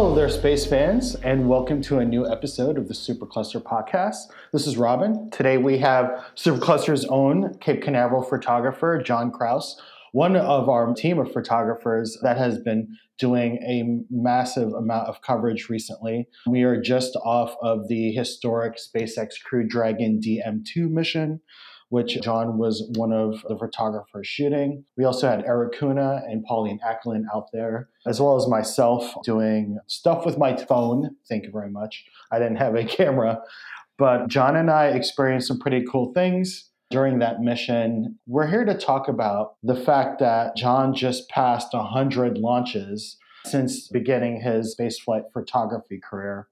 Hello there, space fans, and welcome to a new episode of the Supercluster podcast. This is Robin. Today we have Supercluster's own Cape Canaveral photographer, John Kraus, one of our team of photographers that has been doing a massive amount of coverage recently. We are just off of the historic SpaceX Crew Dragon DM2 mission which John was one of the photographers shooting. We also had Erik Kuna and Pauline Acalin out there, as well as myself doing stuff with my phone. Thank you very much. I didn't have a camera, but John and I experienced some pretty cool things during that mission. We're here to talk about the fact that John just passed 100 launches since beginning his spaceflight photography career.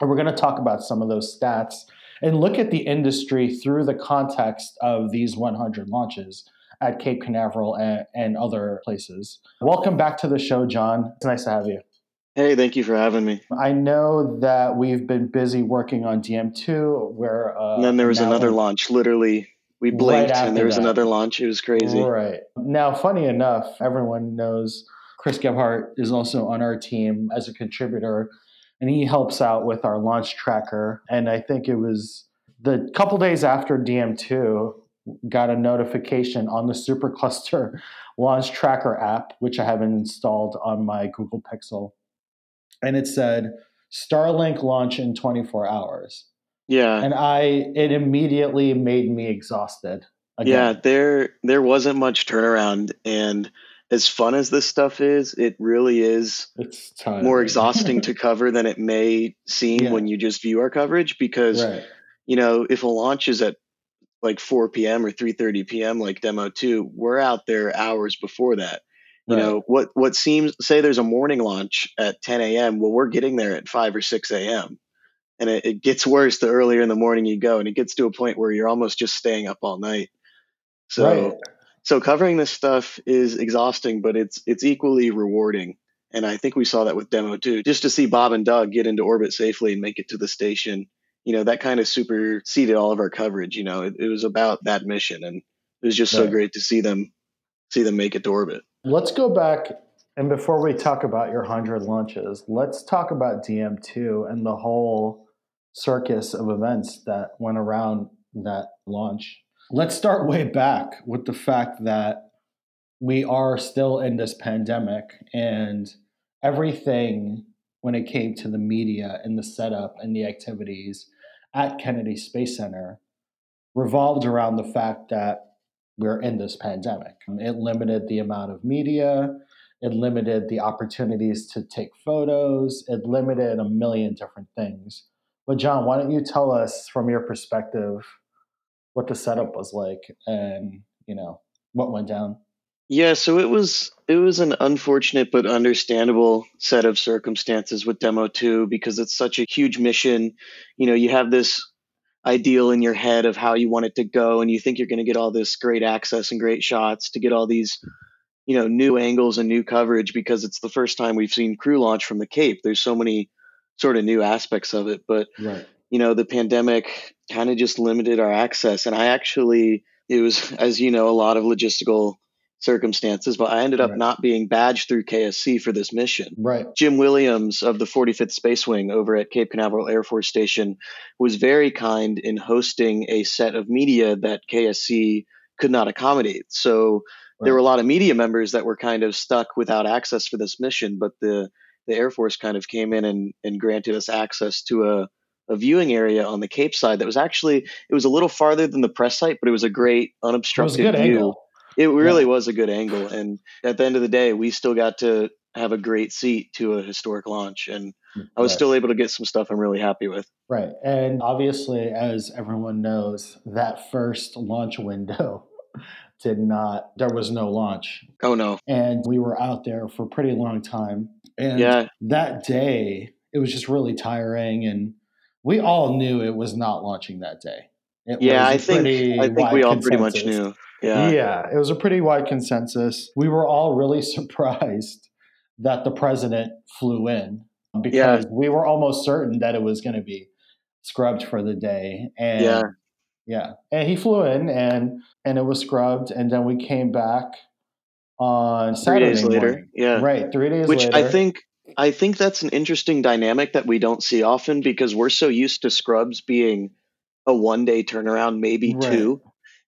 And we're going to talk about some of those stats and look at the industry through the context of these 100 launches at Cape Canaveral and, and other places. Welcome back to the show, John. It's nice to have you. Hey, thank you for having me. I know that we've been busy working on DM2, where uh, and then there was another launch. Literally, we blinked right and there was that. another launch. It was crazy. Right now, funny enough, everyone knows Chris Gebhardt is also on our team as a contributor and he helps out with our launch tracker. And I think it was the couple days after DM2 got a notification on the Supercluster launch tracker app, which I haven't installed on my Google Pixel. And it said Starlink launch in 24 hours. Yeah. And I it immediately made me exhausted. Again. Yeah, there there wasn't much turnaround and as fun as this stuff is, it really is more exhausting to cover than it may seem yeah. when you just view our coverage because right. you know, if a launch is at like 4 p.m. or 3:30 p.m. like demo 2, we're out there hours before that. You right. know, what what seems say there's a morning launch at 10 a.m. Well, we're getting there at 5 or 6 a.m. And it, it gets worse the earlier in the morning you go, and it gets to a point where you're almost just staying up all night. So right so covering this stuff is exhausting, but it's it's equally rewarding. And I think we saw that with demo too. Just to see Bob and Doug get into orbit safely and make it to the station, you know, that kind of superseded all of our coverage. You know, it, it was about that mission, and it was just right. so great to see them see them make it to orbit. Let's go back and before we talk about your hundred launches, let's talk about DM2 and the whole circus of events that went around that launch. Let's start way back with the fact that we are still in this pandemic and everything when it came to the media and the setup and the activities at Kennedy Space Center revolved around the fact that we're in this pandemic. It limited the amount of media, it limited the opportunities to take photos, it limited a million different things. But, John, why don't you tell us from your perspective what the setup was like and you know what went down. Yeah so it was it was an unfortunate but understandable set of circumstances with demo 2 because it's such a huge mission. You know you have this ideal in your head of how you want it to go and you think you're going to get all this great access and great shots to get all these you know new angles and new coverage because it's the first time we've seen crew launch from the cape. There's so many sort of new aspects of it but right you know, the pandemic kind of just limited our access. And I actually, it was, as you know, a lot of logistical circumstances, but I ended up right. not being badged through KSC for this mission. Right. Jim Williams of the 45th Space Wing over at Cape Canaveral Air Force Station was very kind in hosting a set of media that KSC could not accommodate. So right. there were a lot of media members that were kind of stuck without access for this mission, but the the Air Force kind of came in and, and granted us access to a a viewing area on the Cape side that was actually it was a little farther than the press site, but it was a great unobstructed it view. Angle. It really yeah. was a good angle, and at the end of the day, we still got to have a great seat to a historic launch, and I was right. still able to get some stuff I'm really happy with. Right, and obviously, as everyone knows, that first launch window did not. There was no launch. Oh no! And we were out there for a pretty long time, and yeah. that day it was just really tiring and we all knew it was not launching that day. It yeah, I think I think we all consensus. pretty much knew. Yeah. Yeah, it was a pretty wide consensus. We were all really surprised that the president flew in because yeah. we were almost certain that it was going to be scrubbed for the day and yeah. yeah. And he flew in and and it was scrubbed and then we came back on Saturday three days later. Morning. Yeah. Right, 3 days Which later. I think I think that's an interesting dynamic that we don't see often because we're so used to scrubs being a one day turnaround, maybe right. two,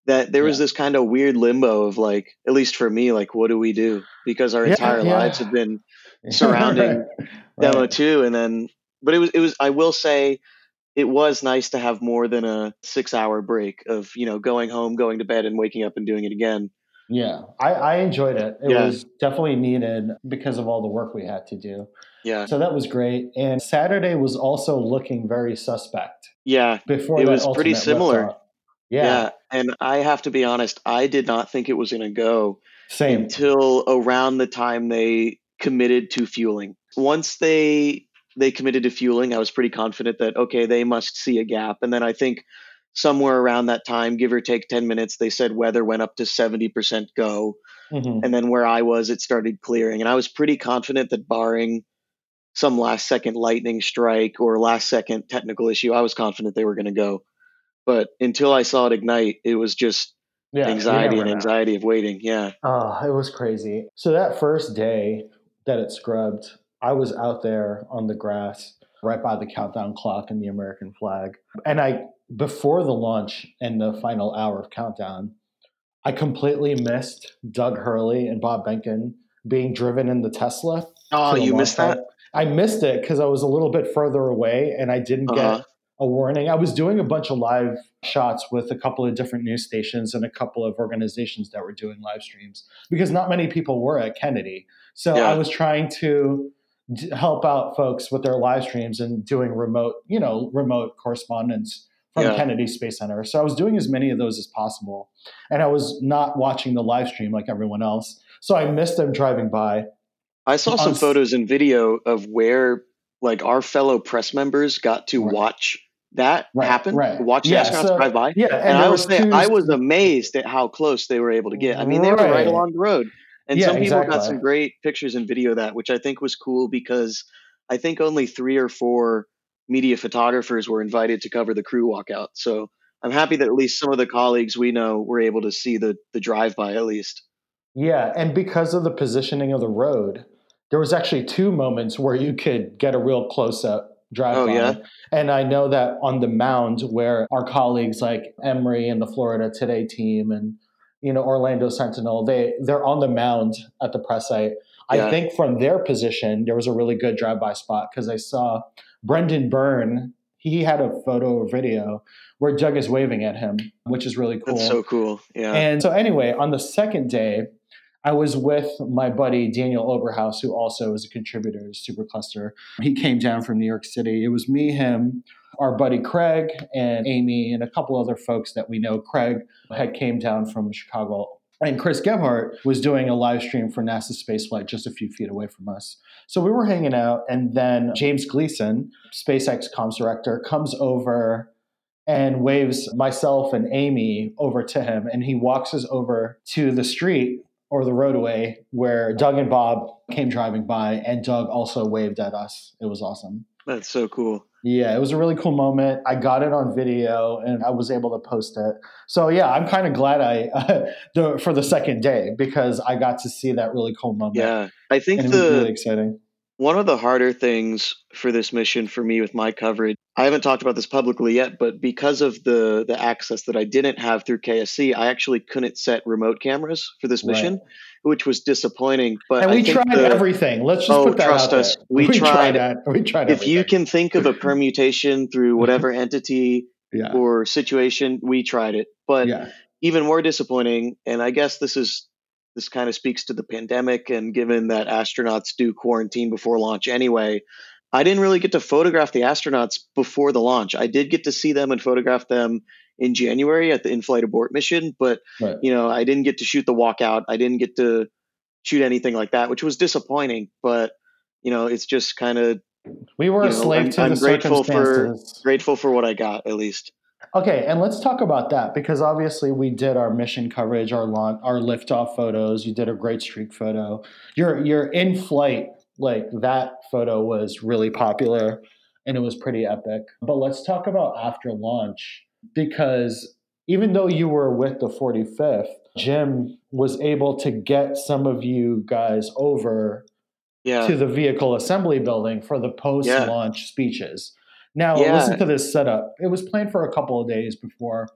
that there was this kind of weird limbo of like, at least for me, like, what do we do? Because our yeah, entire yeah. lives have been surrounding right. demo right. two. And then, but it was, it was, I will say, it was nice to have more than a six hour break of, you know, going home, going to bed and waking up and doing it again. Yeah, I, I enjoyed it. It yeah. was definitely needed because of all the work we had to do. Yeah. So that was great. And Saturday was also looking very suspect. Yeah. Before it was pretty similar. Yeah. yeah. And I have to be honest, I did not think it was going to go Same. until around the time they committed to fueling. Once they they committed to fueling, I was pretty confident that okay, they must see a gap. And then I think somewhere around that time, give or take 10 minutes, they said weather went up to 70% go. Mm-hmm. And then where I was, it started clearing. And I was pretty confident that barring some last second lightning strike or last second technical issue, I was confident they were going to go. But until I saw it ignite, it was just yeah, anxiety and anxiety of waiting. Yeah. Oh, it was crazy. So that first day that it scrubbed, I was out there on the grass right by the countdown clock and the American flag. And I before the launch and the final hour of countdown, I completely missed Doug Hurley and Bob Behnken being driven in the Tesla. Oh, you missed that? I missed it because I was a little bit further away and I didn't uh-huh. get a warning. I was doing a bunch of live shots with a couple of different news stations and a couple of organizations that were doing live streams because not many people were at Kennedy. So yeah. I was trying to help out folks with their live streams and doing remote, you know, remote correspondence from yeah. Kennedy Space Center. So I was doing as many of those as possible. And I was not watching the live stream like everyone else. So I missed them driving by. I saw some photos and video of where like our fellow press members got to right. watch that right, happen, right. watch the yeah, astronauts so, drive by. Yeah, and, and I was saying, I was amazed at how close they were able to get. I mean, they were right along the road. And yeah, some people exactly. got some great pictures and video of that, which I think was cool because I think only three or four media photographers were invited to cover the crew walkout. So I'm happy that at least some of the colleagues we know were able to see the the drive by at least. Yeah, and because of the positioning of the road, there was actually two moments where you could get a real close up drive oh, by. Yeah? And I know that on the mound where our colleagues like Emre and the Florida Today team and you know Orlando Sentinel, they they're on the mound at the press site. Yeah. I think from their position, there was a really good drive by spot because I saw Brendan Byrne, he had a photo or video where Doug is waving at him, which is really cool. That's so cool. Yeah. And so anyway, on the second day, I was with my buddy Daniel Oberhaus, who also is a contributor to Supercluster. He came down from New York City. It was me, him, our buddy Craig, and Amy, and a couple other folks that we know. Craig had came down from Chicago and Chris Gebhardt was doing a live stream for NASA spaceflight just a few feet away from us. So we were hanging out, and then James Gleeson, SpaceX comms director, comes over and waves myself and Amy over to him, and he walks us over to the street or the roadway where Doug and Bob came driving by, and Doug also waved at us. It was awesome. That's so cool. Yeah, it was a really cool moment. I got it on video and I was able to post it. So yeah, I'm kind of glad I uh, the, for the second day because I got to see that really cool moment. Yeah, I think the really exciting. One of the harder things for this mission for me with my coverage, I haven't talked about this publicly yet, but because of the the access that I didn't have through KSC, I actually couldn't set remote cameras for this mission. Right which was disappointing. But and we tried the, everything. Let's just oh, put that trust out us. There. We, we tried. tried we tried. Everything. If you can think of a permutation through whatever entity yeah. or situation, we tried it. But yeah. even more disappointing, and I guess this is this kind of speaks to the pandemic, and given that astronauts do quarantine before launch anyway. I didn't really get to photograph the astronauts before the launch. I did get to see them and photograph them in January at the in-flight abort mission, but right. you know, I didn't get to shoot the walkout. I didn't get to shoot anything like that, which was disappointing. But you know, it's just kind of we were a slave know, to I'm, the I'm grateful for grateful for what I got at least. Okay, and let's talk about that because obviously we did our mission coverage, our launch, our liftoff photos. You did a great streak photo. Your your in flight like that photo was really popular and it was pretty epic. But let's talk about after launch because even though you were with the 45th, Jim was able to get some of you guys over yeah. to the vehicle assembly building for the post launch yeah. speeches. Now, yeah. listen to this setup. It was planned for a couple of days before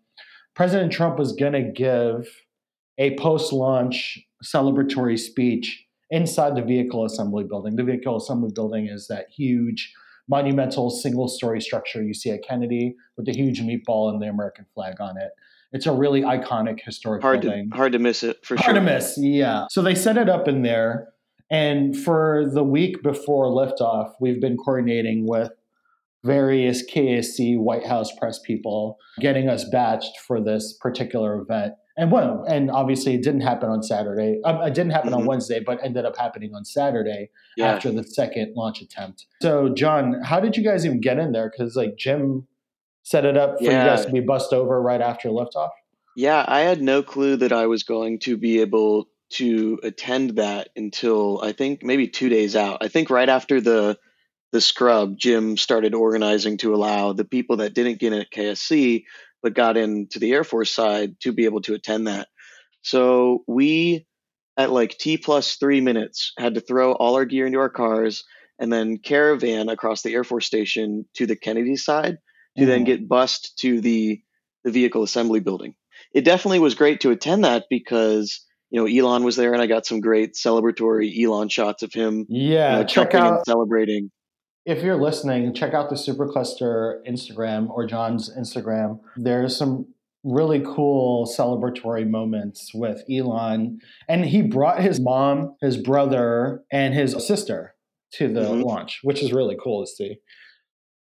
President Trump was going to give a post launch celebratory speech inside the vehicle assembly building. The vehicle assembly building is that huge, monumental single story structure you see at Kennedy with the huge meatball and the American flag on it. It's a really iconic historic hard building. To, hard to miss it for hard sure. Hard to miss, yeah. So they set it up in there. And for the week before liftoff, we've been coordinating with various KSC White House press people getting us batched for this particular event. And well, and obviously it didn't happen on Saturday. Um, it didn't happen mm-hmm. on Wednesday, but ended up happening on Saturday yeah. after the second launch attempt. So, John, how did you guys even get in there? Because like Jim set it up for yeah. you guys to be bust over right after liftoff. Yeah, I had no clue that I was going to be able to attend that until I think maybe two days out. I think right after the the scrub, Jim started organizing to allow the people that didn't get in at KSC but got into the Air Force side to be able to attend that. So we, at like T plus three minutes, had to throw all our gear into our cars and then caravan across the Air Force Station to the Kennedy side to mm-hmm. then get bussed to the the vehicle assembly building. It definitely was great to attend that because you know Elon was there and I got some great celebratory Elon shots of him. Yeah, you know, check out and celebrating if you're listening, check out the Supercluster Instagram or John's Instagram. There's some really cool celebratory moments with Elon. And he brought his mom, his brother, and his sister to the mm-hmm. launch, which is really cool to see.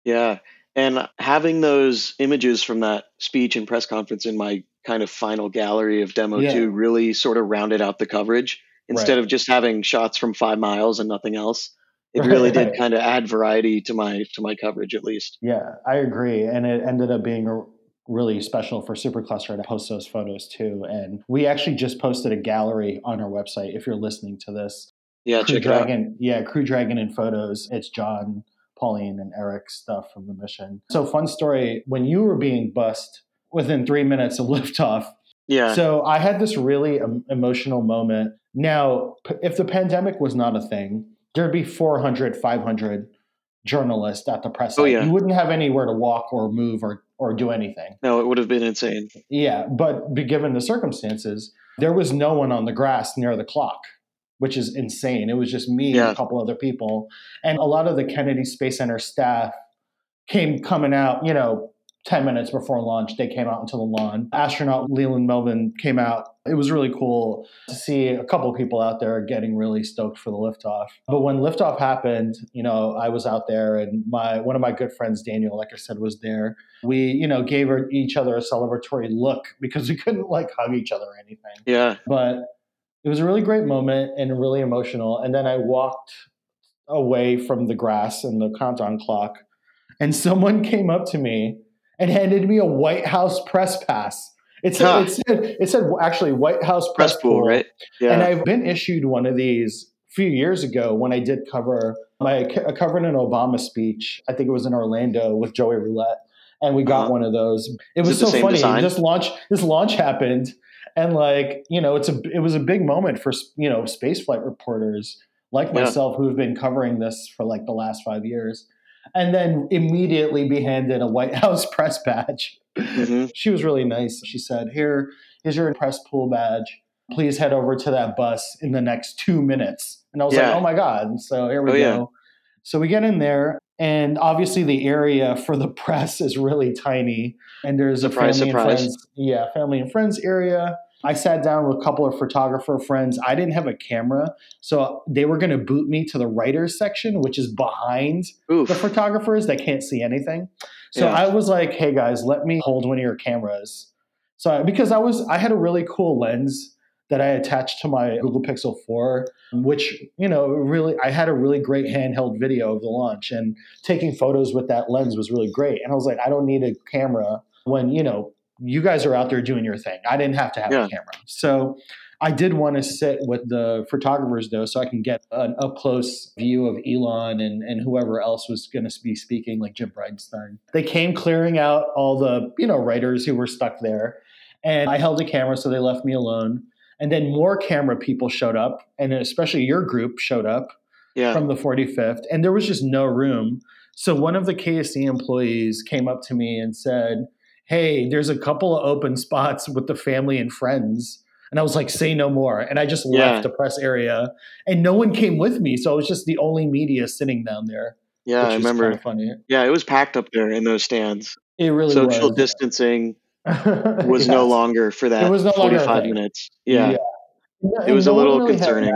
Yeah. And having those images from that speech and press conference in my kind of final gallery of demo yeah. 2 really sort of rounded out the coverage instead right. of just having shots from five miles and nothing else it really did kind of add variety to my to my coverage at least. Yeah, I agree, and it ended up being a really special for Supercluster to post those photos too. And we actually just posted a gallery on our website. If you're listening to this, yeah, Crew check Dragon, it out. Yeah, Crew Dragon and photos. It's John, Pauline, and Erik stuff from the mission. So fun story. When you were being bussed within three minutes of liftoff. Yeah. So I had this really emotional moment. Now, if the pandemic was not a thing, there'd be 400, 500 journalists at the press oh, yeah. You wouldn't have anywhere to walk or move or, or do anything. No, it would have been insane. Yeah, but given the circumstances, there was no one on the grass near the clock, which is insane. It was just me yeah. and a couple other people. And a lot of the Kennedy Space Center staff came coming out, you know, 10 minutes before launch, they came out into the lawn. Astronaut Leland Melvin came out. It was really cool to see a couple people out there getting really stoked for the liftoff. But when liftoff happened, you know, I was out there and my one of my good friends, Daniel, like I said, was there. We, you know, gave each other a celebratory look because we couldn't like hug each other or anything. Yeah. But it was a really great moment and really emotional. And then I walked away from the grass and the countdown clock, and someone came up to me and handed me a White House press pass. It said, huh. it said, it said actually White House press, press pool, right? Yeah. And I've been issued one of these a few years ago when I did cover my I covered an Obama speech. I think it was in Orlando with Joey Roulette, and we got uh-huh. one of those. It was it so funny. Design? This launch, this launch happened, and like you know, it's a it was a big moment for you know spaceflight reporters like myself who've been covering this for like the last five years and then immediately be handed a White House press badge. Mm-hmm. She was really nice. She said, here's your press pool badge. Please head over to that bus in the next two minutes. And I was yeah. like, Oh my God. So here we oh, go. Yeah. So we get in there, and obviously the area for the press is really tiny. And there's surprise, a family surprise. and friends, yeah, family and friends area. I sat down with a couple of photographer friends. I didn't have a camera, so they were going to boot me to the writers section, which is behind Oof. the photographers that can't see anything. So yeah. I was like, "Hey guys, let me hold one of your cameras." So because I was, I had a really cool lens that I attached to my Google Pixel 4, which, you know, really, I had a really great handheld video of the launch and taking photos with that lens was really great. And I was like, I don't need a camera when, you know, you guys are out there doing your thing. I didn't have to have yeah. a camera. So I did want to sit with the photographers though, so I can get an up close view of Elon and, and whoever else was going to be speaking, like Jim Bridenstine. They came clearing out all the, you know, writers who were stuck there. And I held a camera, so they left me alone. And then more camera people showed up, and especially your group showed up. yeah. from the 45th, and there was just no room. So one of the KSC employees came up to me and said, Hey, there's a couple of open spots with the family and friends. And I was like, say no more. And I just yeah. left the press area and no one came with me. So I was just the only media sitting down there. Yeah, I remember. Funny. Yeah, it was packed up there in those stands. It really Social was. distancing was yes. no longer for that it was no 45 minutes. Yeah. yeah. It was no a little really concerning.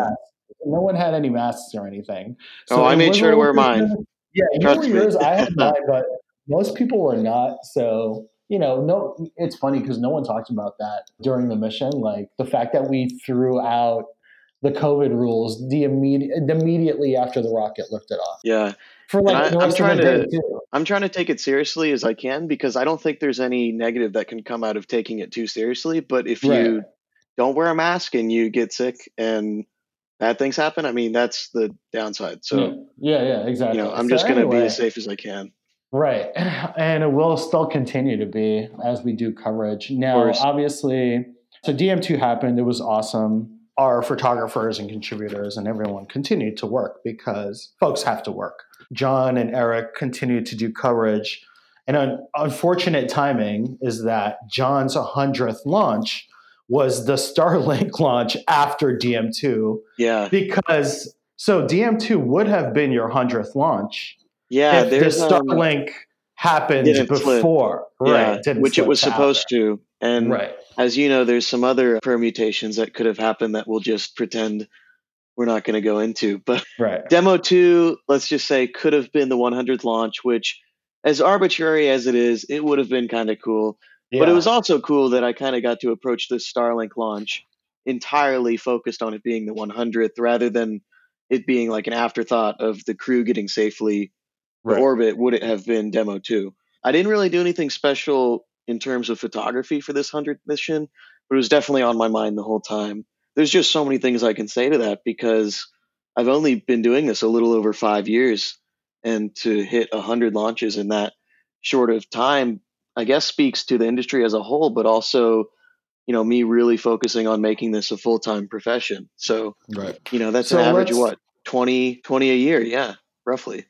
No one had any masks or anything. So oh, I made sure to wear mine. Yeah, you were yours. I had mine, but most people were not. So you know, no, it's funny because no one talked about that during the mission. Like the fact that we threw out the COVID rules the immediate immediately after the rocket lifted off. Yeah. For like I, am trying to I'm trying to take it seriously as I can because I don't think there's any negative that can come out of taking it too seriously. But if right. you don't wear a mask and you get sick and bad things happen, I mean that's the downside. So mm. yeah, yeah, yeah exactly. You know, I'm so just going to anyway, be as safe as I can. Right. And it will still continue to be as we do coverage. Now, obviously, so DM2 happened. It was awesome. Our photographers and contributors and everyone continued to work because folks have to work. John and Erik continued to do coverage. And an unfortunate timing is that John's 100th launch was the Starlink launch after DM2. Yeah. Because so DM2 would have been your 100th launch yeah, if there's the um, Starlink um, happened before, right? Yeah, which it was supposed to. And right. as you know, there's some other permutations that could have happened that we'll just pretend we're not going to go into. But right. demo two, let's just say, could have been the 100th launch, which, as arbitrary as it is, it would have been kind of cool. Yeah. But it was also cool that I kind of got to approach this Starlink launch entirely focused on it being the 100th rather than it being like an afterthought of the crew getting safely right. orbit would it have been demo two. I didn't really do anything special in terms of photography for this 100th mission, but it was definitely on my mind the whole time. There's just so many things I can say to that because I've only been doing this a little over five years. And to hit 100 launches in that short of time, I guess speaks to the industry as a whole, but also, you know, me really focusing on making this a full time profession. So, right. you know, that's so an average of what, 20, 20 a year? Yeah, roughly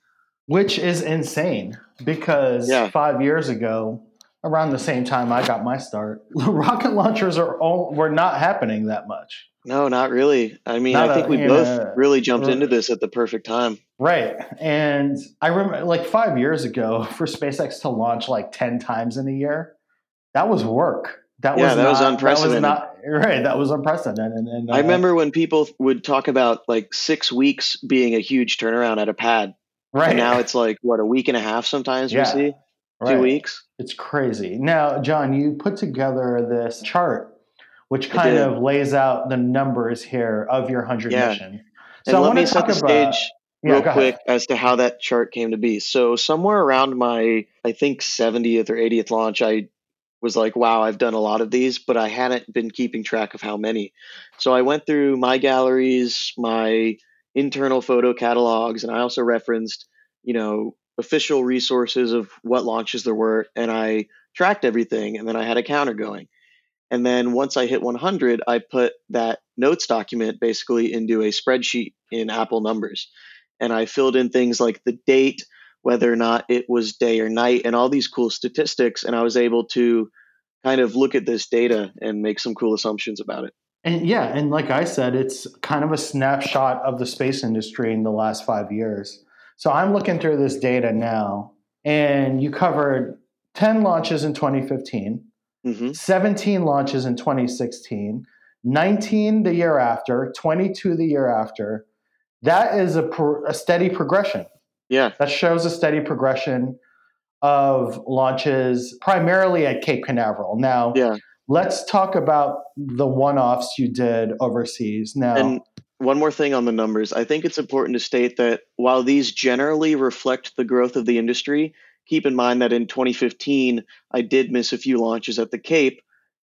which is insane because yeah. five years ago, around the same time I got my start, rocket launchers are all were not happening that much. No, not really. I mean, not I think a, we both know, really jumped into this at the perfect time. Right. And I remember like five years ago for SpaceX to launch like 10 times in a year, that was work. That yeah, was that not, was unprecedented. That was not, right. That was unprecedented. And, and uh, I remember when people would talk about like six weeks being a huge turnaround at a pad. Right. And now it's like what a week and a half sometimes yeah. we see. Two weeks. It's crazy. Now, John, you put together this chart which kind of lays out the numbers here of your 100 yeah. mission. So and let me set the about, stage real yeah, quick ahead. as to how that chart came to be. So somewhere around my I think 70th or 80th launch I was like, wow, I've done a lot of these, but I hadn't been keeping track of how many. So I went through my galleries, my internal photo catalogs, and I also referenced, you know, official resources of what launches there were, and I tracked everything, and then I had a counter going. And then once I hit 100, I put that notes document basically into a spreadsheet in Apple Numbers. And I filled in things like the date, whether or not it was day or night, and all these cool statistics. And I was able to kind of look at this data and make some cool assumptions about it. And yeah, and like I said, it's kind of a snapshot of the space industry in the last five years. So I'm looking through this data now, and you covered 10 launches in 2015, mm-hmm. 17 launches in 2016, 19 the year after, 22 the year after. That is a, pro- a steady progression. Yeah. That shows a steady progression of launches primarily at Cape Canaveral. Now, yeah. Let's talk about the one offs you did overseas now. And one more thing on the numbers. I think it's important to state that while these generally reflect the growth of the industry, keep in mind that in 2015, I did miss a few launches at the Cape.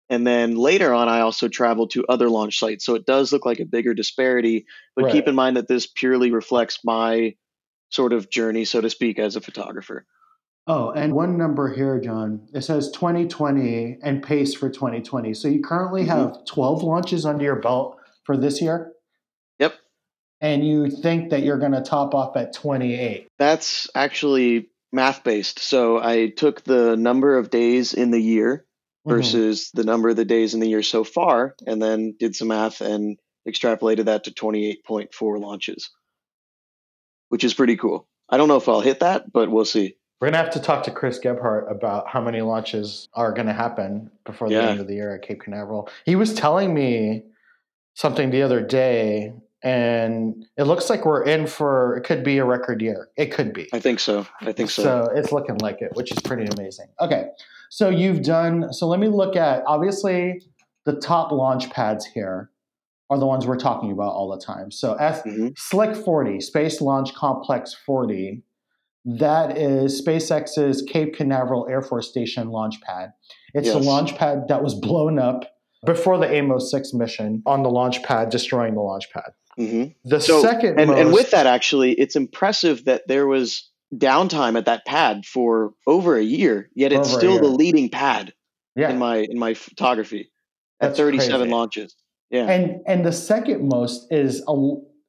And then later on, I also traveled to other launch sites. So it does look like a bigger disparity. But right. keep in mind that this purely reflects my sort of journey, so to speak, as a photographer. Oh, and one number here, John. It says 2020 and pace for 2020. So you currently mm-hmm. have 12 launches under your belt for this year? Yep. and you think that you're going to top off at 28. That's actually math based. So I took the number of days in the year mm-hmm. versus mm-hmm. the number of the days in the year so far, and then did some math and extrapolated that to 28.4 launches, which is pretty cool. I don't know if I'll hit that, but we'll see. We're gonna have to talk to Chris Gebhardt about how many launches are gonna happen before the yeah. end of the year at Cape Canaveral. He was telling me something the other day, and it looks like we're in for it could be a record year. It could be. I think so. I think so. So it's looking like it, which is pretty amazing. Okay, so you've done. So let me look at obviously the top launch pads here are the ones we're talking about all the time. So F mm-hmm. Slick 40, Space Launch Complex 40 that is SpaceX's Cape Canaveral Air Force Station launch pad. It's yes. a launch pad that was blown up before the Amos 6 mission on the launch pad, destroying the launch pad. Mm-hmm. The so, second. And, most, and with that, actually, it's impressive that there was downtime at that pad for over a year, yet it's still the leading pad yeah. in my in my photography at 37 crazy. launches. Yeah. And and the second most is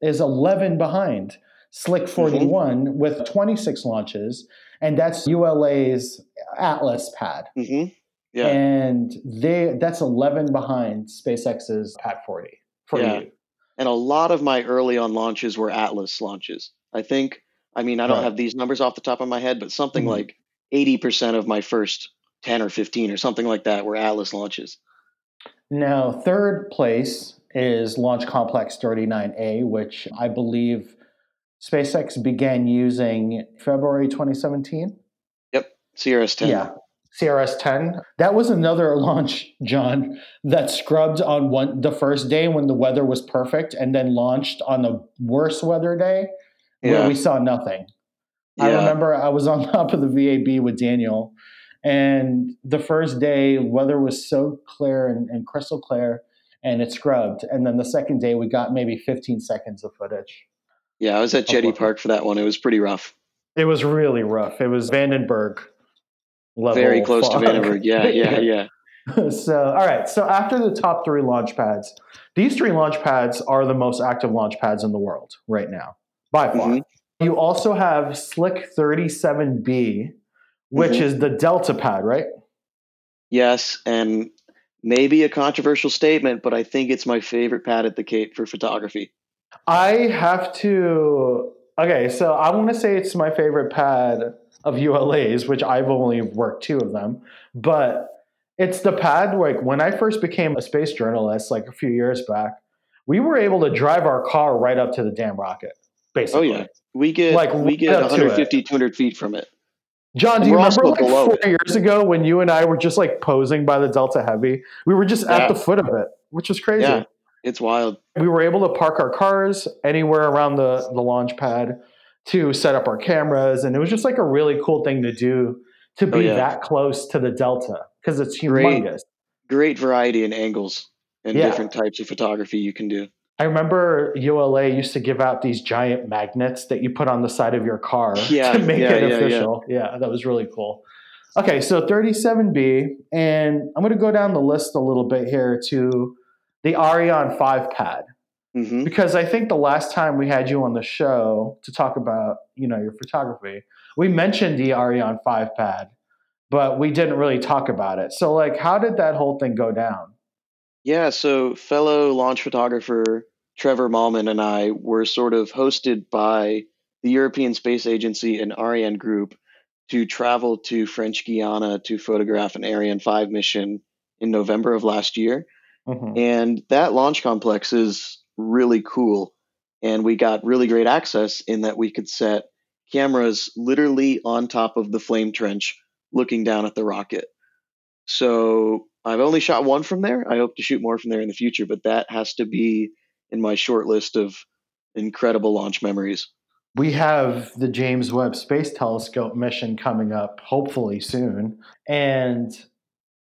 is 11 behind. Slick 41 mm-hmm. with 26 launches, and that's ULA's Atlas pad. Mm-hmm. Yeah. And they that's 11 behind SpaceX's Pad 40 for yeah. you. And a lot of my early on launches were Atlas launches. I think, I mean, I don't right. have these numbers off the top of my head, but something mm-hmm. like 80% of my first 10 or 15 or something like that were Atlas launches. Now, third place is Launch Complex 39A, which I believe SpaceX began using February 2017. Yep, CRS 10. Yeah, CRS 10. That was another launch, John, that scrubbed on one the first day when the weather was perfect, and then launched on the worst weather day where we saw nothing. Yeah. I remember I was on top of the VAB with Daniel, and the first day weather was so clear and, and crystal clear, and it scrubbed. And then the second day we got maybe 15 seconds of footage. Yeah, I was at Jetty Park for that one. It was pretty rough. It was really rough. It was Vandenberg level. Very close fog. to Vandenberg. Yeah, yeah, yeah. so, all right. So after the top three launch pads, these three launch pads are the most active launch pads in the world right now, by far. Mm-hmm. You also have Slick 37B, which mm-hmm. is the Delta pad, right? Yes, and maybe a controversial statement, but I think it's my favorite pad at the Cape for photography. I have to. Okay, so I want to say it's my favorite pad of ULA's, which I've only worked two of them, but it's the pad. Like when I first became a space journalist, like a few years back, we were able to drive our car right up to the damn rocket. Basically, oh yeah, we get like we get 150, 200 feet from it. John, do you remember like four it. years ago when you and I were just like posing by the Delta Heavy? We were just yeah. at the foot of it, which was crazy. Yeah. It's wild. We were able to park our cars anywhere around the, the launch pad to set up our cameras. And it was just like a really cool thing to do to oh, be oh, yeah. that close to the Delta because it's humongous. Great, great variety in angles and yeah. different types of photography you can do. I remember ULA used to give out these giant magnets that you put on the side of your car yeah, to make yeah, it official. Yeah, that was really cool. Okay, so 37B, and I'm going to go down the list a little bit here to the Ariane 5 pad. Mm-hmm. Because I think the last time we had you on the show to talk about, you know, your photography, we mentioned the Ariane 5 pad, but we didn't really talk about it. So like how did that whole thing go down? Yeah, so fellow launch photographer Trevor Mahlmann and I were sort of hosted by the European Space Agency and Ariane Group to travel to French Guiana to photograph an Ariane 5 mission in November of last year. Mm-hmm. And that launch complex is really cool. And we got really great access in that we could set cameras literally on top of the flame trench looking down at the rocket. So I've only shot one from there. I hope to shoot more from there in the future, but that has to be in my short list of incredible launch memories. We have the James Webb Space Telescope mission coming up, hopefully soon. And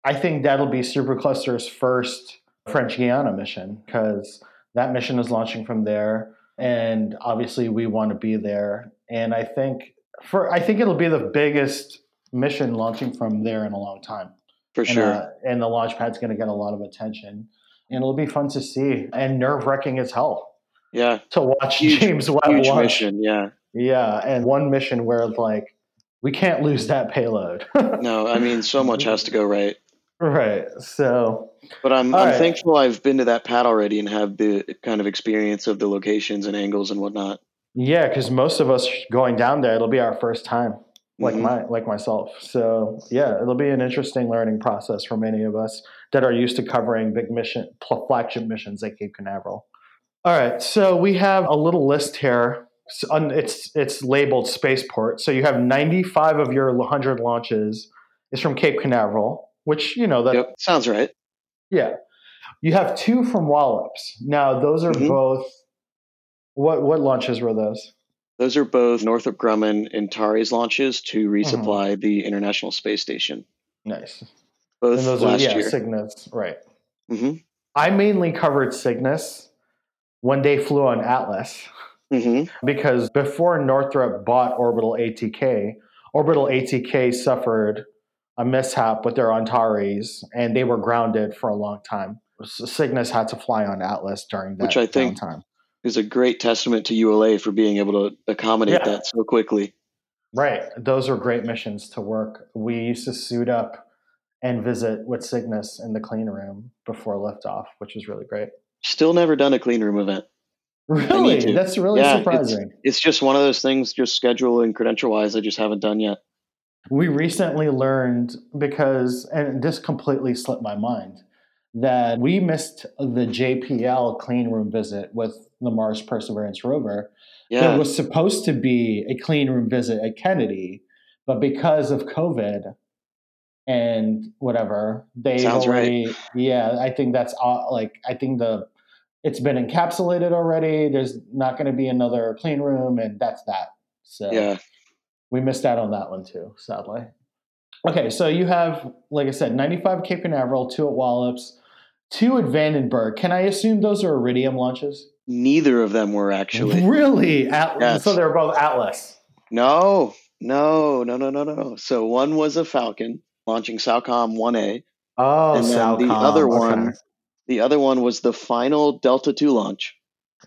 I think that'll be Supercluster's first French Guiana mission because that mission is launching from there. And obviously, we want to be there. And I think for I think it'll be the biggest mission launching from there in a long time. For sure. And, uh, and the launch pad's going to get a lot of attention, and it'll be fun to see and nerve wracking as hell. Yeah. To watch huge, James Webb huge launch. mission. Yeah. Yeah, and one mission where like we can't lose that payload. no, I mean so much has to go right. Right. So, but I'm I'm right. thankful I've been to that pad already and have the kind of experience of the locations and angles and whatnot. Yeah, because most of us going down there, it'll be our first time, like mm-hmm. my like myself. So yeah, it'll be an interesting learning process for many of us that are used to covering big mission flagship missions at Cape Canaveral. All right, so we have a little list here. It's it's labeled spaceport. So you have 95 of your 100 launches is from Cape Canaveral, which you know that yep, sounds right. Yeah, you have two from Wallops. Now those are mm-hmm. both what what launches were those? Those are both Northrop Grumman Antares launches to resupply mm-hmm. the International Space Station. Nice. Both and those last are, yeah, year. Cygnus, right. Mm-hmm. I mainly covered Cygnus when they flew on Atlas. Mm-hmm. Because before Northrop bought Orbital ATK, Orbital ATK suffered a mishap with their Antares and they were grounded for a long time. Cygnus had to fly on Atlas during that Which I think downtime is a great testament to ULA for being able to accommodate yeah. that so quickly. Right. Those are great missions to work. We used to suit up and visit with Cygnus in the clean room before liftoff, which was really great. Still never done a clean room event. Really? That's really yeah, surprising. It's, it's just one of those things, just schedule and credential wise, I just haven't done yet. We recently learned because, and this completely slipped my mind, that we missed the JPL clean room visit with the Mars Perseverance rover. Yeah. There was supposed to be a clean room visit at Kennedy, but because of COVID and whatever, they Sounds already, right. yeah, I think that's all, like, I think the, it's been encapsulated already. There's not going to be another clean room, and that's that. So yeah, we missed out on that one too, sadly. Okay, so you have, like I said, 95 Cape Canaveral, two at Wallops, two at Vandenberg. Can I assume those are Iridium launches? Neither of them were actually. Really? Atlas. Yes. So they're both Atlas. No, no, no, no, no, no. So one was a Falcon launching SAOCOM 1A. Oh, and then the other one, the other one was the final Delta 2 launch.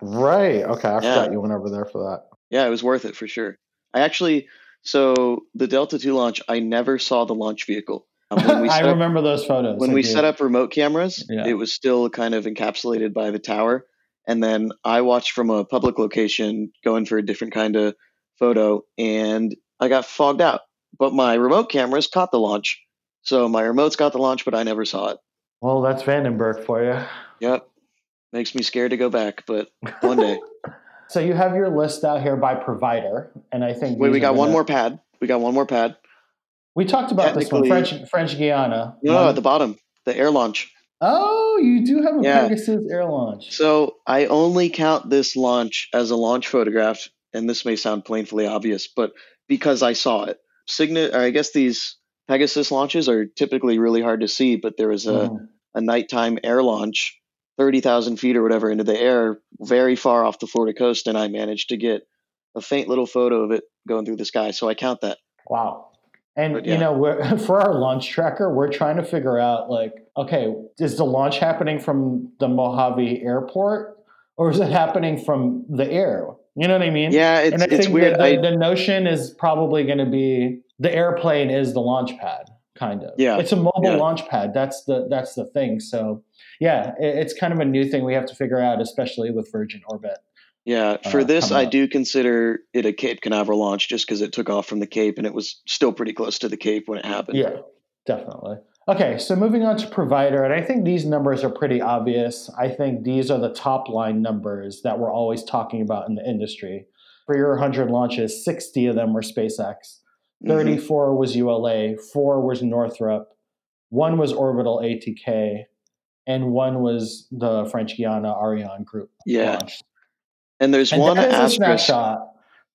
Right. Okay. I yeah. forgot you went over there for that. Yeah, it was worth it for sure. I actually, so the Delta 2 launch, I never saw the launch vehicle. Um, I remember those photos. When we set up remote cameras, yeah. it was still kind of encapsulated by the tower. And then I watched from a public location going for a different kind of photo and I got fogged out. But my remote cameras caught the launch. So my remotes got the launch, but I never saw it. Well, that's Vandenberg for you. Yep. Makes me scared to go back, but one day. So you have your list out here by provider, and I think wait, we got one more pad. We got one more pad. We talked about this one, French French Guiana. No, one. at the bottom, the air launch. Oh, you do have a yeah. Pegasus air launch. So I only count this launch as a launch photograph, and this may sound painfully obvious, but because I saw it. Signet, I guess these Pegasus launches are typically really hard to see, but there was a, mm. a nighttime air launch 30,000 feet or whatever into the air, very far off the Florida coast, and I managed to get a faint little photo of it going through the sky. So I count that. Wow. And yeah. you know, for our launch tracker, we're trying to figure out like, okay, is the launch happening from the Mojave Airport, or is it happening from the air? You know what I mean? Yeah, it's, and I it's think weird. The, I, the notion is probably going to be the airplane is the launch pad, kind of. Yeah, it's a mobile yeah. launch pad. That's the that's the thing. So yeah, it's kind of a new thing we have to figure out, especially with Virgin Orbit. Yeah, for uh, this, I do consider it a Cape Canaveral launch just because it took off from the Cape and it was still pretty close to the Cape when it happened. Yeah, definitely. Okay, so moving on to provider, and I think these numbers are pretty obvious. I think these are the top line numbers that we're always talking about in the industry. For your 100 launches, 60 of them were SpaceX. 34 mm-hmm. was ULA, four was Northrop, one was Orbital ATK, and one was the French Guiana Ariane group. Yeah. Launched. And there's and one asterisk. snapshot.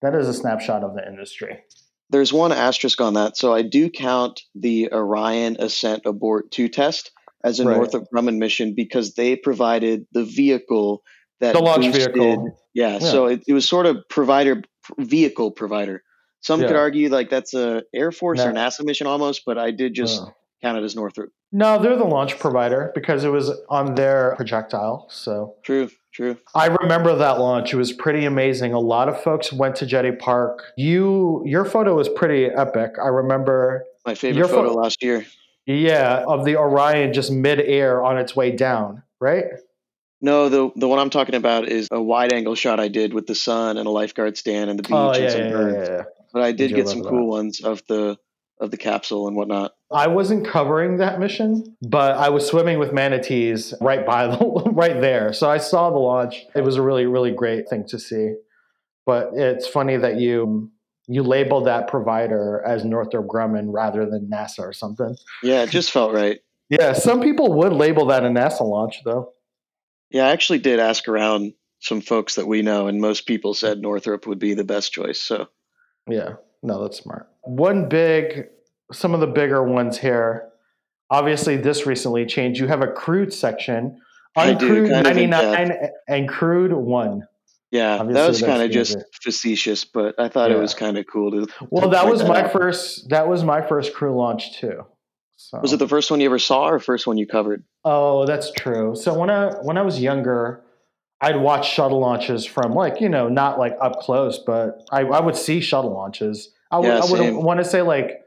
That is a snapshot of the industry. There's one asterisk on that. So I do count the Orion Ascent Abort 2 test as a right. Northrop Grumman mission because they provided the vehicle that the launch boosted, vehicle. Yeah, yeah. so it, it, was sort of provider vehicle provider. Some yeah. could argue like that's a Air Force or NASA mission almost, but I did just count it as Northrop. No, they're the launch provider because it was on their projectile. So true. True. I remember that launch. It was pretty amazing. A lot of folks went to Jetty Park. You, your photo was pretty epic. I remember my favorite your photo last year. Yeah, of the Orion just midair on its way down, right? No, the the one I'm talking about is a wide angle shot I did with the sun and a lifeguard stand and the beach oh, yeah, and some yeah, birds. Yeah, but I did get some cool that. ones of the of the capsule and whatnot. I wasn't covering that mission, but I was swimming with manatees right by the right there. So I saw the launch. It was a really really great thing to see. But it's funny that you you labeled that provider as Northrop Grumman rather than NASA or something. Yeah, it just felt right. Yeah, some people would label that a NASA launch though. Yeah, I actually did ask around some folks that we know, and most people said Northrop would be the best choice. So, yeah, no, that's smart. One big, some of the bigger ones here. Obviously, this recently changed. You have a crewed section, uncrewed ninety nine, and crewed one. Yeah, Obviously, that was kind of just facetious, but I thought yeah. it was kind of cool to. Well, that was that my out. first. That was my first crew launch too. So. Was it the first one you ever saw, or first one you covered? Oh, that's true. So when I when I was younger, I'd watch shuttle launches from like you know not like up close, but I, I would see shuttle launches. I would yeah, I would want to say like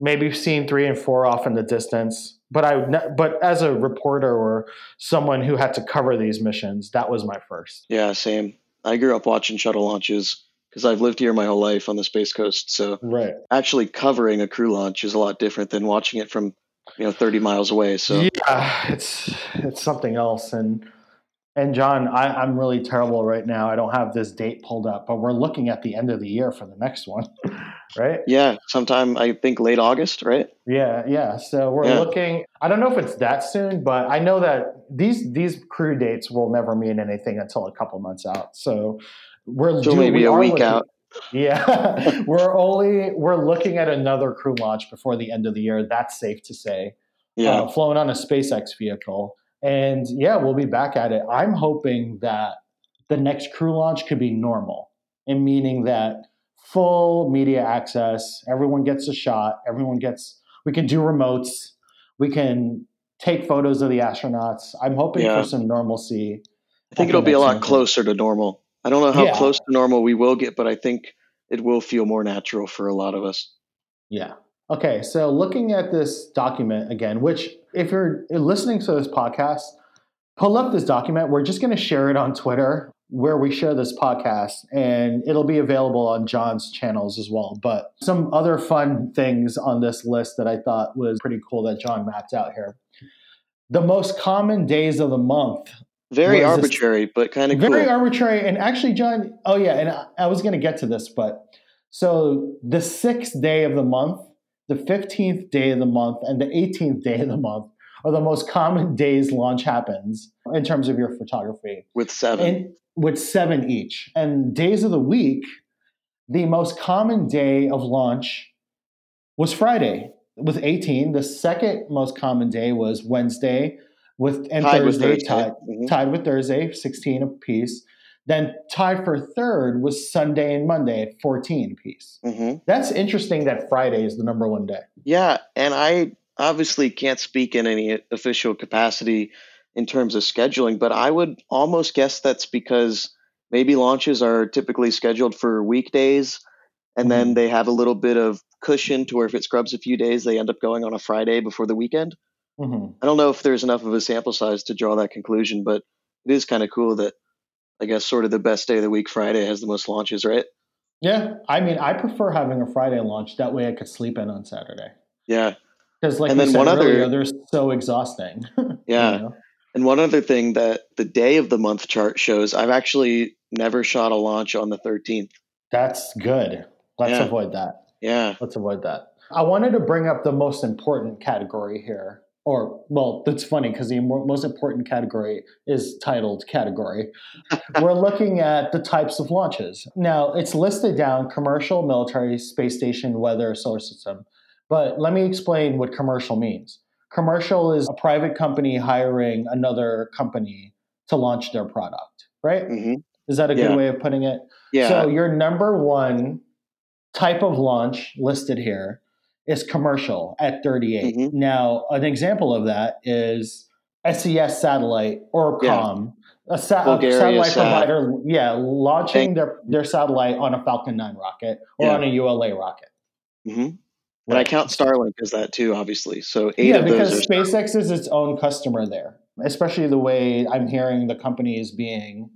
maybe seeing three and four off in the distance, but I but as a reporter or someone who had to cover these missions, that was my first. Yeah, same. I grew up watching shuttle launches because I've lived here my whole life on the Space Coast. So right. actually covering a crew launch is a lot different than watching it from you know 30 miles away. So yeah, it's it's something else. And and John, I, I'm really terrible right now. I don't have this date pulled up, but we're looking at the end of the year for the next one, right? Yeah, sometime I think late August, right? Yeah, yeah. So we're yeah. looking. I don't know if it's that soon, but I know that these these crew dates will never mean anything until a couple months out. So we're so maybe we a week looking, out. Yeah, we're only we're looking at another crew launch before the end of the year. That's safe to say. Yeah, uh, flown on a SpaceX vehicle. And yeah, we'll be back at it. I'm hoping that the next crew launch could be normal, and meaning that full media access, everyone gets a shot, everyone gets, we can do remotes, we can take photos of the astronauts. I'm hoping yeah. for some normalcy. I think it'll be a lot closer to normal. I don't know how yeah. close to normal we will get, but I think it will feel more natural for a lot of us. Yeah. Okay, so looking at this document again, which if you're listening to this podcast, pull up this document. We're just going to share it on Twitter where we share this podcast, and it'll be available on John's channels as well. But some other fun things on this list that I thought was pretty cool that John mapped out here. The most common days of the month. Very arbitrary, this, but kind of very cool. arbitrary. And actually, John, oh yeah, and I, I was going to get to this, but so the sixth day of the month the 15th day of the month and the 18th day of the month are the most common days launch happens in terms of your photography. With seven. And with seven each. And days of the week, the most common day of launch was Friday with 18. The second most common day was Wednesday with and tied Thursday, with Thursday. Tied, mm-hmm. tied with Thursday, 16 apiece. Then tied for third was Sunday and Monday at 14 apiece. Mm-hmm. That's interesting that Friday is the number one day. Yeah. And I obviously can't speak in any official capacity in terms of scheduling, but I would almost guess that's because maybe launches are typically scheduled for weekdays and mm-hmm. then they have a little bit of cushion to where if it scrubs a few days, they end up going on a Friday before the weekend. Mm-hmm. I don't know if there's enough of a sample size to draw that conclusion, but it is kind of cool that I guess sort of the best day of the week. Friday has the most launches, right? Yeah, I mean, I prefer having a Friday launch. That way, I could sleep in on Saturday. Yeah, because like and then one earlier, other, they're so exhausting. yeah, you know? and one other thing that the day of the month chart shows, I've actually never shot a launch on the thirteenth. That's good. Let's yeah. avoid that. Yeah, let's avoid that. I wanted to bring up the most important category here, or well that's funny because the most important category is titled category. We're looking at the types of launches. Now it's listed down commercial military space station weather solar system. But let me explain what commercial means. Commercial is a private company hiring another company to launch their product right? Mm-hmm. is that a good way of putting it? Yeah. So your number one type of launch listed here is commercial at 38. Mm-hmm. Now, an example of that is SES satellite or COM, yeah. a, sa- a, satellite sat. provider, yeah, launching their, their satellite on a Falcon 9 rocket or yeah. on a ULA rocket. Mm-hmm. And I count Starlink as that too, obviously. So eight yeah, of because SpaceX is its own customer there, especially the way I'm hearing the company is being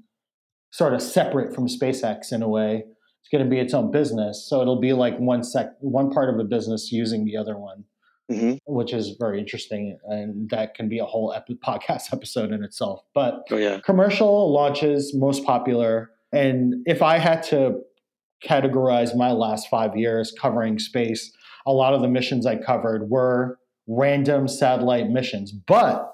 sort of separate from SpaceX in a way. It's going to be its own business, so it'll be like one sec, one part of a business using the other one, mm-hmm. which is very interesting, and that can be a whole epi- podcast episode in itself. But oh, yeah. commercial launches most popular, and if I had to categorize my last five years covering space, a lot of the missions I covered were random satellite missions. But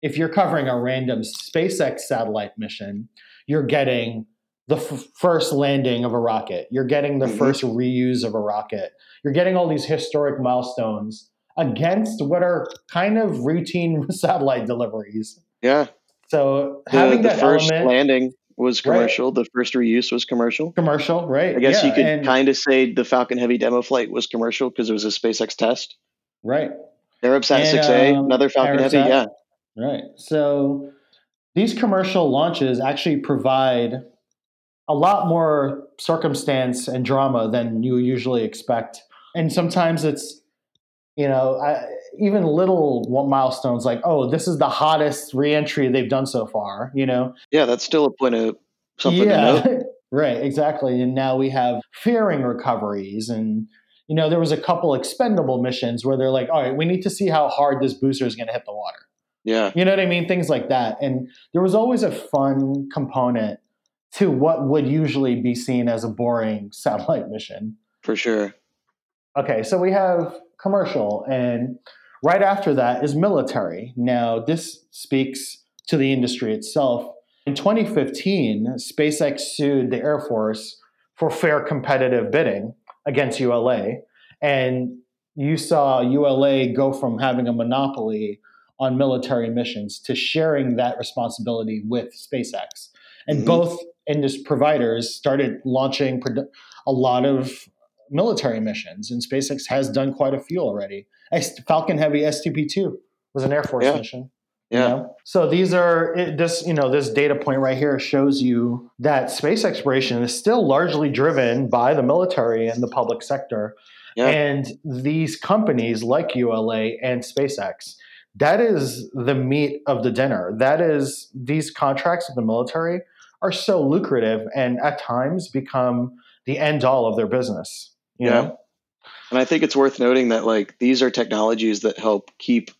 if you're covering a random SpaceX satellite mission, you're getting the f- first landing of a rocket. You're getting the mm-hmm. first reuse of a rocket. You're getting all these historic milestones against what are kind of routine satellite deliveries. Yeah. So having the, the first element, landing was commercial. Right. The first reuse was commercial. Commercial, right? I guess yeah, you could kind of say the Falcon Heavy demo flight was commercial because it was a SpaceX test. Right. Arabsat 6A, um, another Falcon Heavy, yeah. Right. So these commercial launches actually provide a lot more circumstance and drama than you usually expect. And sometimes it's, you know, I, even little milestones like, oh, this is the hottest reentry they've done so far, you know? Yeah, that's still a point of something yeah, right, exactly. And now we have fairing recoveries and, you know, there was a couple expendable missions where they're like, all right, we need to see how hard this booster is going to hit the water. Yeah. You know what I mean? Things like that. And there was always a fun component to what would usually be seen as a boring satellite mission. For sure. Okay, so we have commercial, and right after that is military. Now, this speaks to the industry itself. In 2015, SpaceX sued the Air Force for fair competitive bidding against ULA. And you saw ULA go from having a monopoly on military missions to sharing that responsibility with SpaceX. And mm-hmm. both industry providers started launching a lot of military missions, and SpaceX has done quite a few already. Falcon Heavy STP-2 was an Air Force yeah. mission. Yeah. You know? So these are it, this you know this data point right here shows you that space exploration is still largely driven by the military and the public sector. Yeah. And these companies like ULA and SpaceX that is the meat of the dinner. That is these contracts with the military are so lucrative and at times become the end all of their business. You yeah. Know? And I think it's worth noting that like these are technologies that help keep,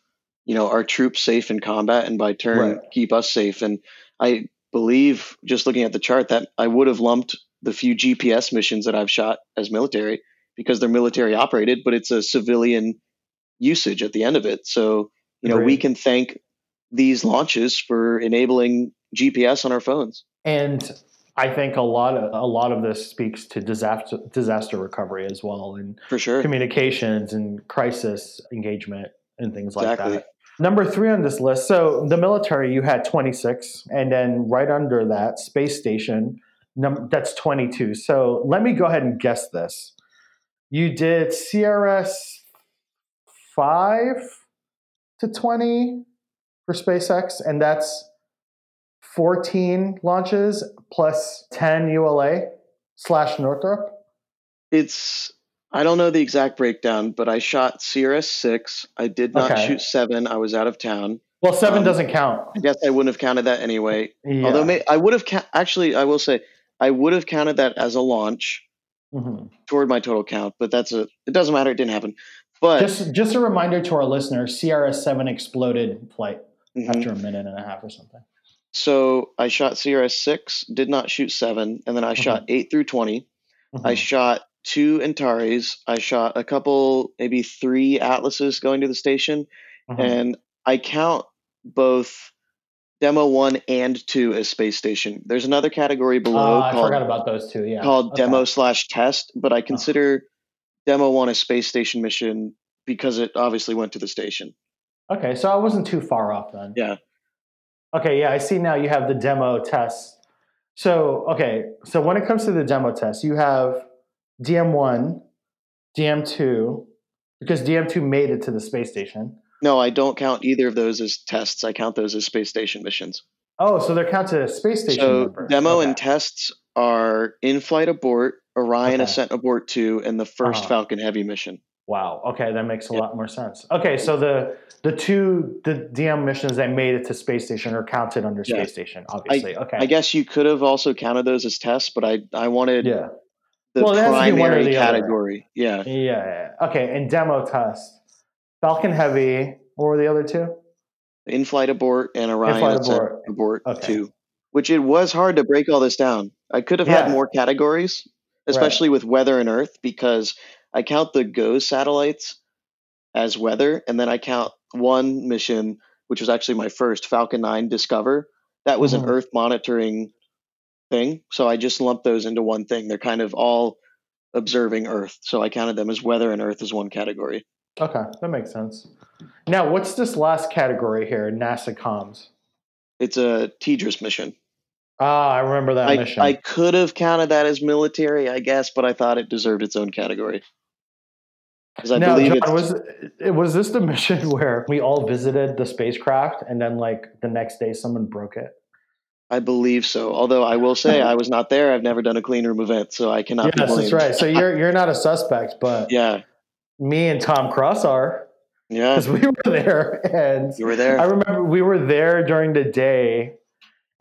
you know, our troops safe in combat and by turn right. keep us safe. And I believe just looking at the chart that I would have lumped the few GPS missions that I've shot as military because they're military operated, but it's a civilian usage at the end of it. So you know, we can thank these launches for enabling GPS on our phones. And I think a lot of a lot of this speaks to disaster disaster recovery as well, and for sure communications and crisis engagement and things exactly. like that. Number three on this list. So the military, you had 26, and then right under that, space station, num- that's 22. So let me go ahead and guess this. You did CRS five to 20 for SpaceX, and that's 14 launches plus 10 ULA slash Northrop? It's I don't know the exact breakdown, but I shot CRS six. I did not okay. shoot seven. I was out of town. Well, seven um, doesn't count. I guess I wouldn't have counted that anyway. Yeah. Although may, I would have ca- actually, I will say I would have counted that as a launch mm-hmm. toward my total count. But that's a. It doesn't matter. It didn't happen. But just just a reminder to our listeners: CRS seven exploded flight mm-hmm. after a minute and a half or something. So I shot CRS six, did not shoot seven, and then I mm-hmm. shot eight through 20 mm-hmm. I shot two Antares. I shot a couple, maybe three Atlases going to the station, mm-hmm. and I count both demo one and two as space station. There's another category below. Uh, called, I forgot about those two. Yeah, called okay. demo slash test, but I consider demo one a space station mission because it obviously went to the station. Okay, so I wasn't too far off then. Yeah. Okay, yeah, I see now you have the demo test. So, okay, so when it comes to the demo test, you have DM1, DM2, because DM2 made it to the space station. No, I don't count either of those as tests. I count those as space station missions. Oh, so they're counted as space station. So members. demo okay. and tests are in-flight abort, Orion okay. Ascent Abort two, and the 1st uh-huh. Falcon Heavy mission. Wow. Okay, that makes a yeah. lot more sense. Okay, so the the two the DM missions that made it to space station are counted under yeah. space station. Obviously. I, okay. I guess you could have also counted those as tests, but I I wanted yeah. the well, primary the category. Yeah. yeah. Yeah. Okay, and demo test. Falcon Heavy. What were the other two? In-flight abort and Orion abort, abort okay. two. Which it was hard to break all this down. I could have yeah. had more categories, especially right. with weather and Earth, because I count the GOES satellites as weather, and then I count one mission, which was actually my first Falcon 9 DSCOVR. That was mm-hmm. an Earth monitoring thing. So I just lumped those into one thing. They're kind of all observing Earth. So I counted them as weather and Earth as one category. Okay, that makes sense. Now, what's this last category here? NASA comms. It's a TDRS mission. Ah, I remember that I, mission. I could have counted that as military, I guess, but I thought it deserved its own category. Because I now, believe John, was was this the mission where we all visited the spacecraft and then like the next day someone broke it? I believe so. Although I will say I was not there. I've never done a clean room event, so I cannot. Yes, that's right. So you're you're not a suspect, but yeah, me and Tom Cross are. Yeah, because we were there, and you were there. I remember we were there during the day,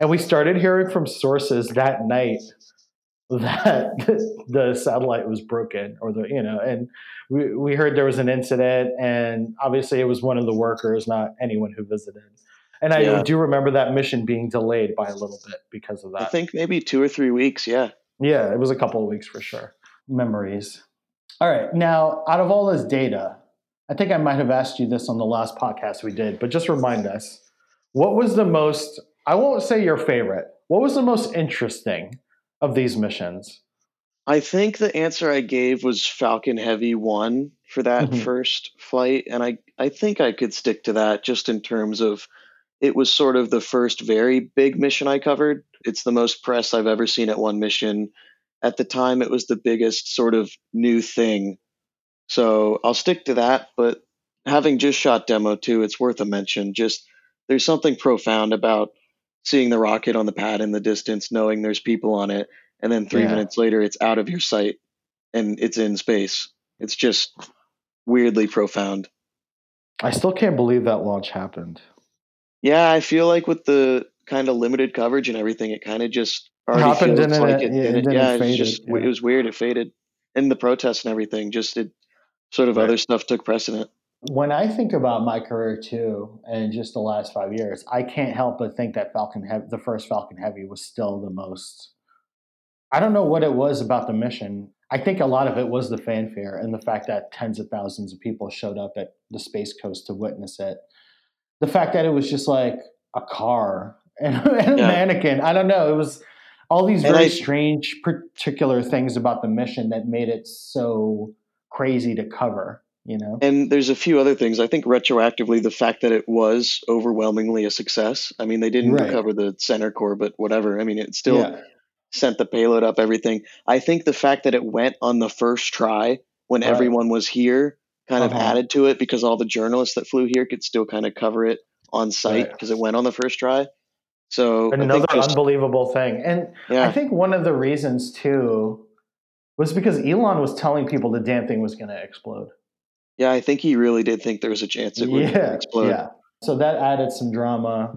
and we started hearing from sources that night that the satellite was broken, or the you know, and we we heard there was an incident, and obviously it was one of the workers, not anyone who visited. And I yeah. do remember that mission being delayed by a little bit because of that. I think maybe two or three weeks. Yeah. Yeah, it was a couple of weeks for sure. Memories. All right. Now, out of all this data, I think I might have asked you this on the last podcast we did, but just remind us what was the most, I won't say your favorite, what was the most interesting of these missions? I think the answer I gave was Falcon Heavy 1 for that mm-hmm. first flight. And I, I think I could stick to that just in terms of it was sort of the first very big mission I covered. It's the most press I've ever seen at one mission at the time it was the biggest sort of new thing. So I'll stick to that. But having just shot demo two, it's worth a mention. Just there's something profound about seeing the rocket on the pad in the distance, knowing there's people on it, and then three yeah. minutes later it's out of your sight and it's in space. It's just weirdly profound. I still can't believe that launch happened. Yeah, I feel like with the kind of limited coverage and everything, it kind of just already happened feels like it, it, it, yeah, it, just yeah. it was weird. It faded, and the protests and everything. Just it, sort of right. other stuff took precedent. When I think about my career too, and just the last five years, I can't help but think that Falcon Heavy, the first Falcon Heavy, was still the most. I don't know what it was about the mission. I think a lot of it was the fanfare and the fact that tens of thousands of people showed up at the Space Coast to witness it. The fact that it was just like a car and, and a mannequin. I don't know. It was all these very I, strange particular things about the mission that made it so crazy to cover you know and there's a few other things i think retroactively the fact that it was overwhelmingly a success i mean they didn't right. recover the center core but whatever i mean it still yeah. sent the payload up everything i think the fact that it went on the first try when right. everyone was here kind uh-huh. of added to it because all the journalists that flew here could still kind of cover it on site because right. it went on the first try so another just, unbelievable thing. And yeah. I think one of the reasons too was because Elon was telling people the damn thing was going to explode. Yeah, I think he really did think there was a chance it would yeah, explode. Yeah. So that added some drama.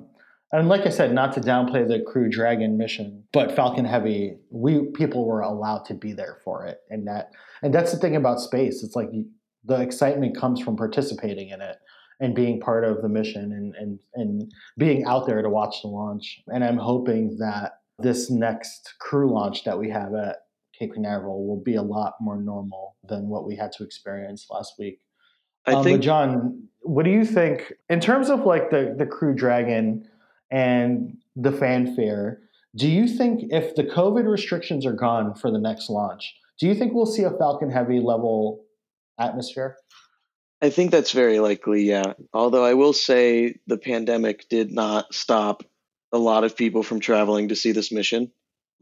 And like I said, not to downplay the Crew Dragon mission, but Falcon Heavy, we people were allowed to be there for it, and that and that's the thing about space. It's like the excitement comes from participating in it and being part of the mission and, and, and being out there to watch the launch. And I'm hoping that this next crew launch that we have at Cape Canaveral will be a lot more normal than what we had to experience last week. I um, think, John, what do you think in terms of like the, the Crew Dragon and the fanfare? Do you think if the COVID restrictions are gone for the next launch, do you think we'll see a Falcon Heavy level atmosphere? I think that's very likely, yeah. Although I will say the pandemic did not stop a lot of people from traveling to see this mission.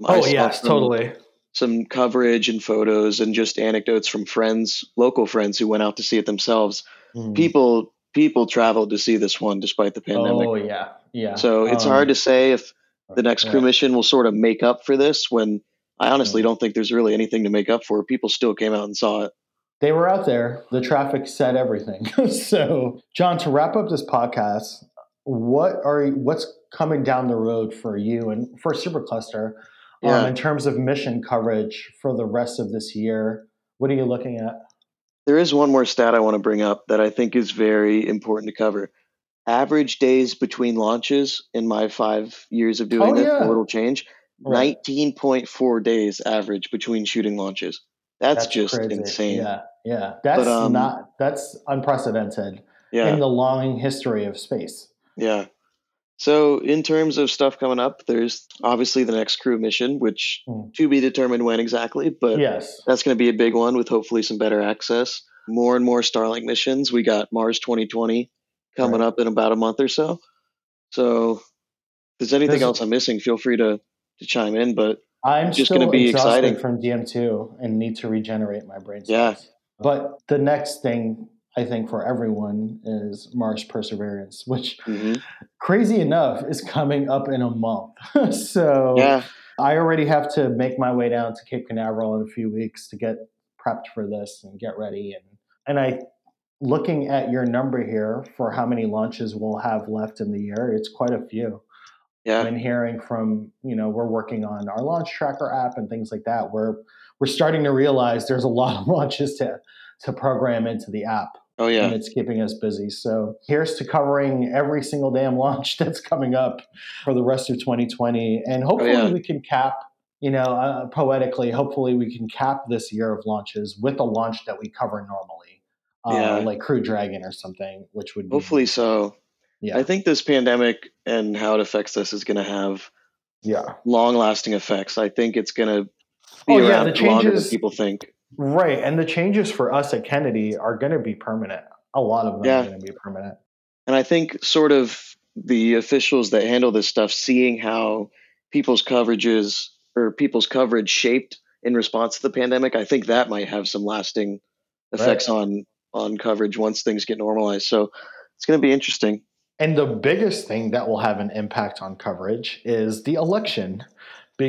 Oh, yes, totally. Some coverage and photos and just anecdotes from friends, local friends who went out to see it themselves. Mm. People people traveled to see this one despite the pandemic. Oh yeah, yeah. So it's um, hard to say if the next crew mission will sort of make up for this when I honestly don't think there's really anything to make up for. People still came out and saw it. They were out there. The traffic said everything. so, John, to wrap up this podcast, what are what's coming down the road for you and for Supercluster yeah. um, in terms of mission coverage for the rest of this year? What are you looking at? There is one more stat I want to bring up that I think is very important to cover. Average days between launches in my five years of doing oh, this, yeah. a little change, right. 19.4 days average between shooting launches. That's, that's just crazy. insane. Yeah, yeah. That's but, um, not, that's unprecedented yeah. in the long history of space. Yeah. So, in terms of stuff coming up, there's obviously the next crew mission, which mm. to be determined when exactly, but yes, that's going to be a big one with hopefully some better access. More and more Starlink missions. We got Mars 2020 coming right. up in about a month or so. So, if there's anything there's, else I'm missing, feel free to to chime in. But I'm just going to be exciting from DM2 and need to regenerate my brain. Yeah. But the next thing I think for everyone is Mars Perseverance, which mm-hmm. crazy enough is coming up in a month. so yeah. I already have to make my way down to Cape Canaveral in a few weeks to get prepped for this and get ready. And and I looking at your number here for how many launches we'll have left in the year, it's quite a few. Yeah. And hearing from, you know, we're working on our launch tracker app and things like that. We're we're starting to realize there's a lot of launches to to program into the app. Oh yeah, and it's keeping us busy. So here's to covering every single damn launch that's coming up for the rest of 2020, and hopefully oh, yeah. we can cap. You know, uh, poetically, hopefully we can cap this year of launches with a launch that we cover normally, uh, yeah. like Crew Dragon or something, which would hopefully so. Yeah, I think this pandemic and how it affects us is going to have yeah long lasting effects. I think it's going to be oh, around yeah, the changes, longer than people think. Right. And the changes for us at Kennedy are going to be permanent. A lot of them yeah. are going to be permanent. And I think sort of the officials that handle this stuff seeing how people's coverages or people's coverage shaped in response to the pandemic, I think that might have some lasting effects right. on on coverage once things get normalized. So it's going to be interesting. And the biggest thing that will have an impact on coverage is the election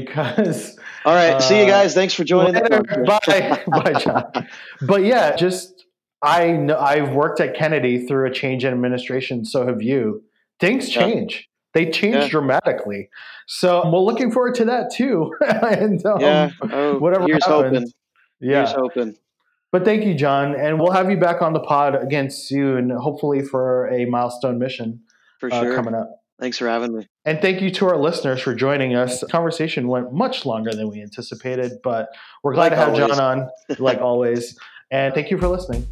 because. All right. Uh, see you uh, guys. Thanks for joining. Bye. Bye, John. But yeah, just I know I've worked at Kennedy through a change in administration. So have you. Things change. Yeah. They change yeah. dramatically. So we're looking forward to that too. and um, yeah, oh, whatever here's happens. Hoping. Yeah, here's hoping. But thank you, John, and we'll have you back on the pod again soon, hopefully for a milestone mission for sure uh, coming up. Thanks for having me. And thank you to our listeners for joining us. The conversation went much longer than we anticipated, but we're glad like to have always. John on, like always. And thank you for listening.